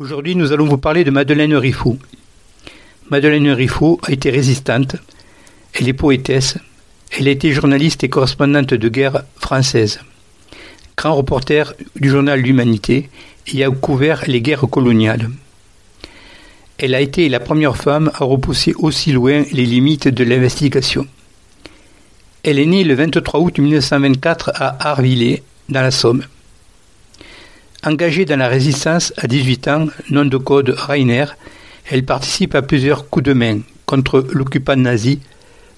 Aujourd'hui, nous allons vous parler de Madeleine Riffaut. Madeleine Riffaut a été résistante, elle est poétesse, elle a été journaliste et correspondante de guerre française, grand reporter du journal L'Humanité et a couvert les guerres coloniales. Elle a été la première femme à repousser aussi loin les limites de l'investigation. Elle est née le 23 août 1924 à Arvillers, dans la Somme. Engagée dans la résistance à 18 ans, nom de code Rainer, elle participe à plusieurs coups de main contre l'occupant nazi,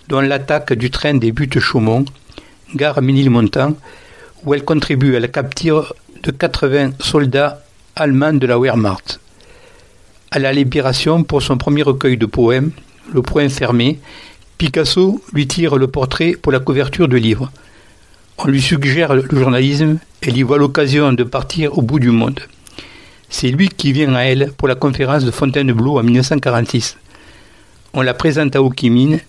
dont l'attaque du train des buttes Chaumont, gare Ménilmontant, où elle contribue à la capture de 80 soldats allemands de la Wehrmacht. À la Libération, pour son premier recueil de poèmes, Le Point fermé, Picasso lui tire le portrait pour la couverture de livre. On lui suggère le journalisme, elle y voit l'occasion de partir au bout du monde. C'est lui qui vient à elle pour la conférence de Fontainebleau en 1946. On la présente à Okimine,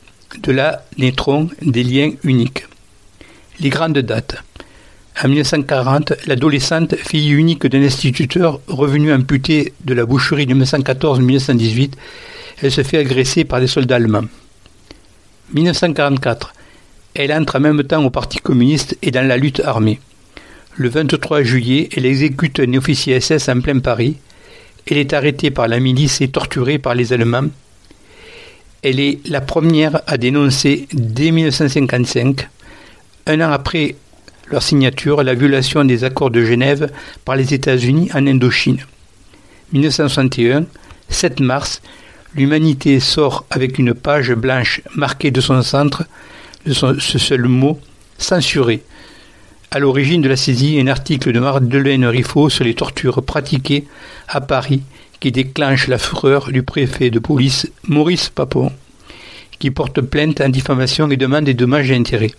de là naîtront des liens uniques. Les grandes dates. En 1940, l'adolescente, fille unique d'un instituteur revenu amputé de la boucherie de 1914-1918, elle se fait agresser par des soldats allemands. 1944, elle entre en même temps au Parti communiste et dans la lutte armée. Le 23 juillet, elle exécute un officier SS en plein Paris. Elle est arrêtée par la milice et torturée par les Allemands. Elle est la première à dénoncer dès 1955, un an après leur signature, la violation des accords de Genève par les États-Unis en Indochine. 1961, 7 mars, l'humanité sort avec une page blanche marquée de son centre ce seul mot, censuré. À l'origine de la saisie, un article de Madeleine Riffaut sur les tortures pratiquées à Paris qui déclenche la fureur du préfet de police Maurice Papon, qui porte plainte en diffamation et demande des dommages et intérêts.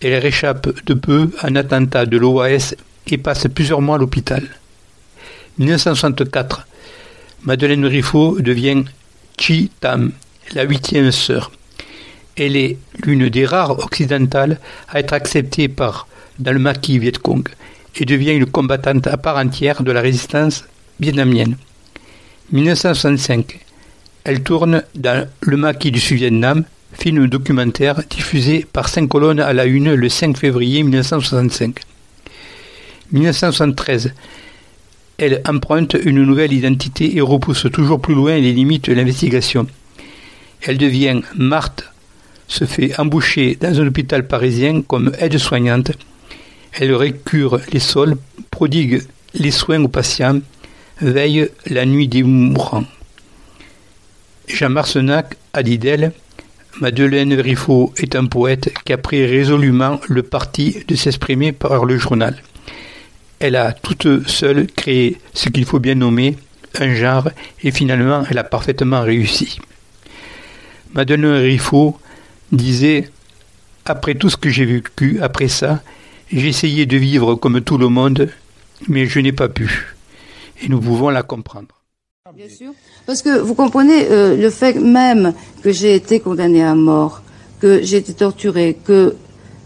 Elle réchappe de peu à un attentat de l'OAS et passe plusieurs mois à l'hôpital. 1964, Madeleine Riffaut devient Chi Tam, la huitième sœur. Elle est l'une des rares occidentales à être acceptée par dans le maquis Viet Cong et devient une combattante à part entière de la résistance vietnamienne. 1965, elle tourne dans Le maquis du Sud-Vietnam, film documentaire diffusé par cinq colonnes à la une le 5 février 1965. 1973, elle emprunte une nouvelle identité et repousse toujours plus loin les limites de l'investigation. Elle devient Marthe se fait emboucher dans un hôpital parisien comme aide-soignante. Elle récure les sols, prodigue les soins aux patients, veille la nuit des mourants. Jean Marsenac a dit d'elle Madeleine Riffaut est un poète qui a pris résolument le parti de s'exprimer par le journal. Elle a toute seule créé ce qu'il faut bien nommer un genre et finalement elle a parfaitement réussi. Madeleine Riffaut disait Après tout ce que j'ai vécu après ça, j'ai essayé de vivre comme tout le monde, mais je n'ai pas pu. Et nous pouvons la comprendre. Bien sûr, parce que vous comprenez euh, le fait même que j'ai été condamné à mort, que j'ai été torturé, que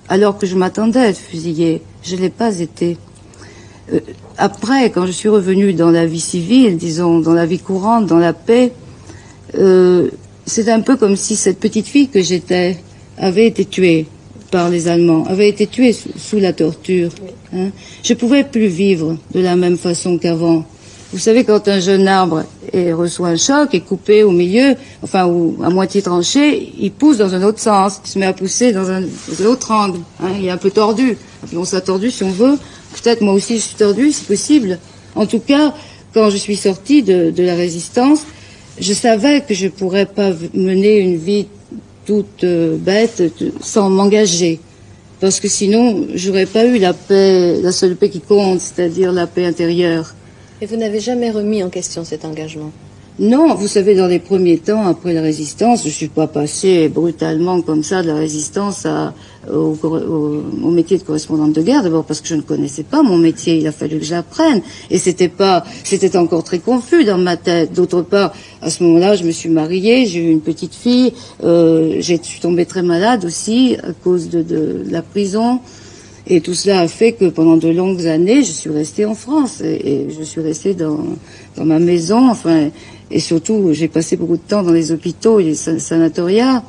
alors que je m'attendais à être fusillé, je ne l'ai pas été. Euh, après, quand je suis revenue dans la vie civile, disons, dans la vie courante, dans la paix, euh, c'est un peu comme si cette petite fille que j'étais avait été tuée par les Allemands, avait été tuée sous, la torture. Hein. Je pouvais plus vivre de la même façon qu'avant. Vous savez, quand un jeune arbre reçoit un choc, est coupé au milieu, enfin, ou à moitié tranché, il pousse dans un autre sens, il se met à pousser dans un, autre angle. Hein, il est un peu tordu. On s'est tordu si on veut. Peut-être moi aussi je suis tordu, c'est possible. En tout cas, quand je suis sortie de, de la résistance, je savais que je pourrais pas mener une vie toute euh, bête sans m'engager. Parce que sinon, j'aurais pas eu la paix, la seule paix qui compte, c'est-à-dire la paix intérieure. Et vous n'avez jamais remis en question cet engagement? Non, vous savez, dans les premiers temps, après la résistance, je suis pas passée brutalement comme ça de la résistance à, au, au, métier de correspondante de guerre. D'abord parce que je ne connaissais pas mon métier, il a fallu que j'apprenne, et c'était pas, c'était encore très confus dans ma tête. D'autre part, à ce moment-là, je me suis mariée, j'ai eu une petite fille, euh, je suis tombée très malade aussi à cause de la prison. Et tout cela a fait que pendant de longues années, je suis restée en France et, je suis restée dans, dans ma maison, enfin, et surtout, j'ai passé beaucoup de temps dans les hôpitaux et les sanatoriats.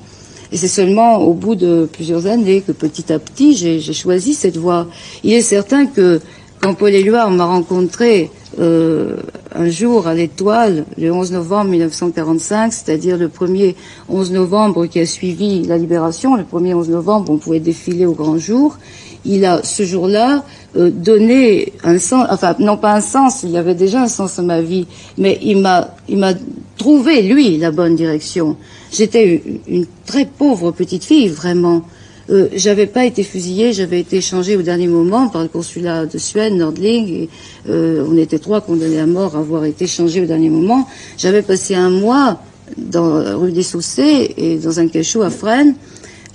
Et c'est seulement au bout de plusieurs années que petit à petit, j'ai choisi cette voie. Il est certain que quand Paul Éluard m'a rencontré euh, un jour à l'Étoile, le 11 novembre 1945, c'est-à-dire le premier 11 novembre qui a suivi la libération, le premier 11 novembre, on pouvait défiler au grand jour, il a ce jour-là euh, donné un sens, enfin non pas un sens, il y avait déjà un sens à ma vie, mais il m'a, il m'a trouvé lui la bonne direction. J'étais une, très pauvre petite fille vraiment. Euh, j'avais pas été fusillée, j'avais été échangée au dernier moment par le consulat de Suède, Nordling. Et, euh, on était trois condamnés à mort à avoir été échangés au dernier moment. J'avais passé un mois dans rue des Saussets et dans un cachot à Fresnes.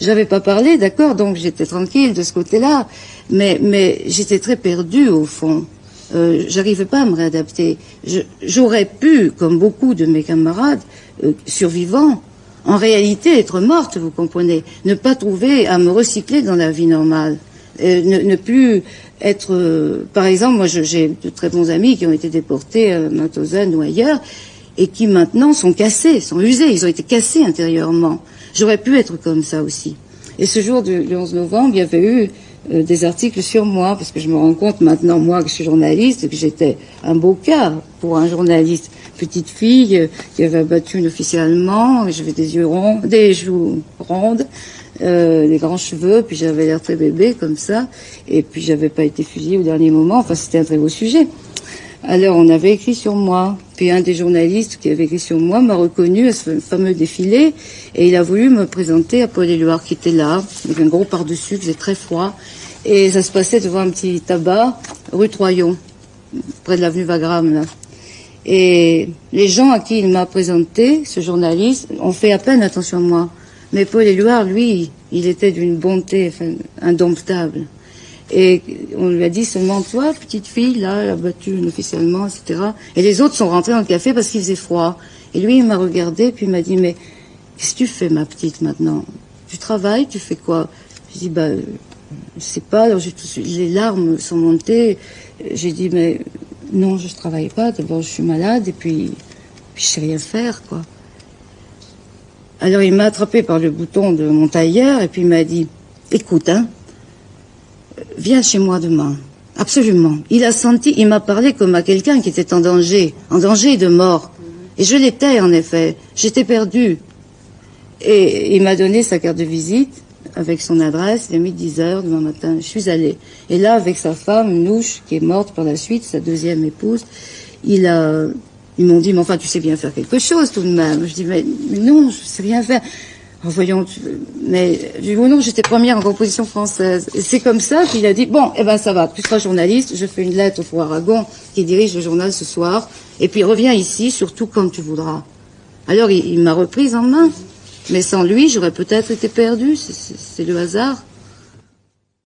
J'avais pas parlé, d'accord, donc j'étais tranquille de ce côté-là, mais, mais j'étais très perdue au fond. Euh, J'arrivais pas à me réadapter. J'aurais pu, comme beaucoup de mes camarades euh, survivants, en réalité être morte, vous comprenez, ne pas trouver à me recycler dans la vie normale, euh, ne, ne, plus être, euh, par exemple, moi j'ai de très bons amis qui ont été déportés à Mauthausen ou ailleurs et qui maintenant sont cassés, sont usés, ils ont été cassés intérieurement. J'aurais pu être comme ça aussi. Et ce jour du 11 novembre, il y avait eu euh, des articles sur moi, parce que je me rends compte maintenant, moi, que je suis journaliste, que j'étais un beau cas pour un journaliste. Petite fille euh, qui avait battu une officier allemand, j'avais des yeux ronds, des joues rondes, euh, des grands cheveux, puis j'avais l'air très bébé comme ça, et puis j'avais pas été fusillée au dernier moment. Enfin, c'était un très beau sujet. Alors on avait écrit sur moi. Puis un des journalistes qui avait écrit sur moi m'a reconnu à ce fameux défilé et il a voulu me présenter à Paul Éluard qui était là, avec un gros par-dessus, faisait très froid. Et ça se passait devant un petit tabac, rue Troyon, près de l'avenue Wagram, là. Et les gens à qui il m'a présenté, ce journaliste, ont fait à peine attention à moi. Mais Paul Éluard, lui, il était d'une bonté indomptable. Et on lui a dit seulement, toi, petite fille, là, elle a officiellement, etc. Et les autres sont rentrés dans le café parce qu'il faisait froid. Et lui, il m'a regardé, puis il m'a dit, mais qu'est-ce que tu fais, ma petite, maintenant? Tu travailles Tu fais quoi? J'ai dit, bah, je sais pas. Alors, les larmes sont montées. J'ai dit, mais non, je ne travaille pas. D'abord, je suis malade, et puis, puis je sais rien faire, quoi. Alors, il m'a attrapé par le bouton de mon tailleur, et puis il m'a dit, écoute, hein, viens chez moi demain. Absolument. Il a senti, il m'a parlé comme à quelqu'un qui était en danger, en danger de mort. Et je l'étais, en effet. J'étais perdu. Et il m'a donné sa carte de visite avec son adresse. Il a mis 10 heures demain matin. Je suis allée. Et là, avec sa femme, Nouche, qui est morte par la suite, sa deuxième épouse, il a, ils m'ont dit, mais enfin, tu sais bien faire quelque chose tout de même. Je dis, mais non, je sais rien faire. Oh, voyons, mais du coup, non, j'étais première en composition française. Et c'est comme ça qu'il a dit, bon, eh ben ça va, tu seras journaliste, je fais une lettre au Fou Aragon, qui dirige le journal ce soir, et puis reviens ici, surtout quand tu voudras. Alors il, m'a reprise en main, mais sans lui, j'aurais peut-être été perdue, c'est le hasard.